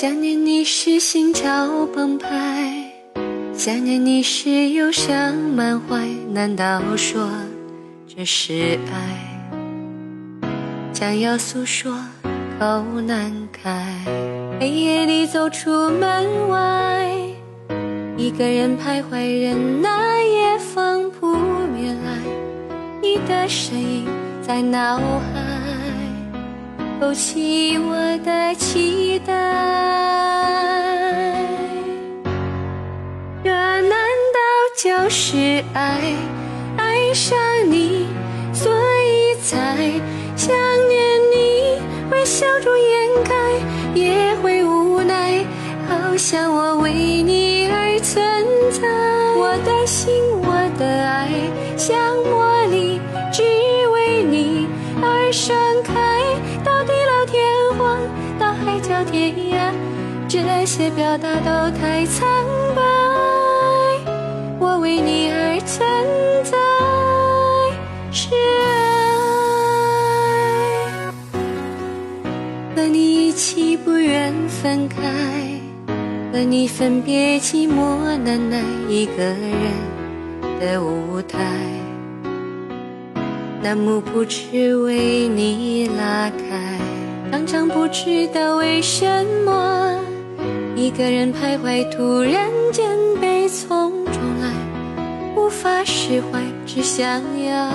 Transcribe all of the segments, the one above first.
想念你时心潮澎湃，想念你时忧伤满怀。难道说这是爱？想要诉说口难开。黑夜里走出门外，一个人徘徊，任那夜风扑面来。你的身影在脑海。勾起我的期待，这难道就是爱？爱上你，所以才想念你，微笑中掩盖，也会无奈，好像我为你而存在。我的心，我的爱，像茉莉，只为你而盛开。天涯，这些表达都太苍白。我为你而存在，是爱。和你一起不愿分开，和你分别寂寞难耐，一个人的舞台，那幕布只为你拉开。常常不知道为什么一个人徘徊，突然间悲从中来，无法释怀，只想要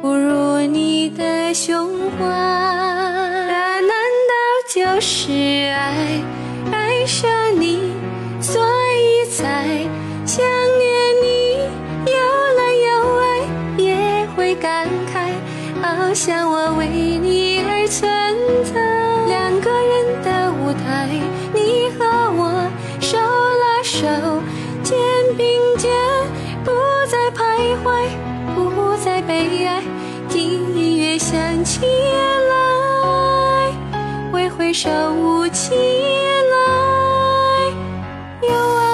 步入你的胸怀。那难道就是爱？爱上你，所以才想念你，有来有爱，也会感慨，好像我为你。存在两个人的舞台，你和我手拉手，肩并肩，不再徘徊，不再悲哀。听音乐响起来，挥挥手舞起来，有爱，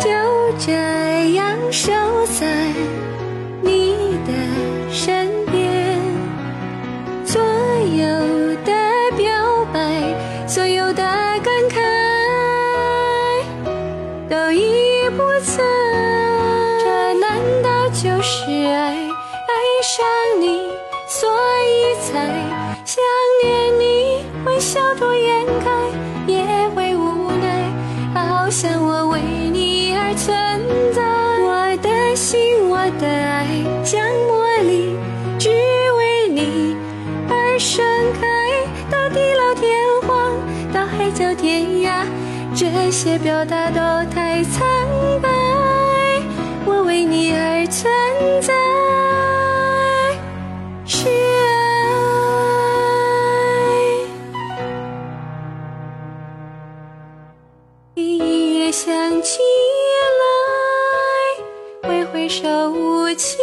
就这样守在这难道就是爱？爱上你，所以才想念你，微笑着掩盖，也会无奈，好像我为你而存在。我的心，我的爱，像茉莉，只为你而盛开，到地老天荒，到海角天涯。这些表达都太苍，为你而存在，是爱。音乐响起来，挥挥手舞起。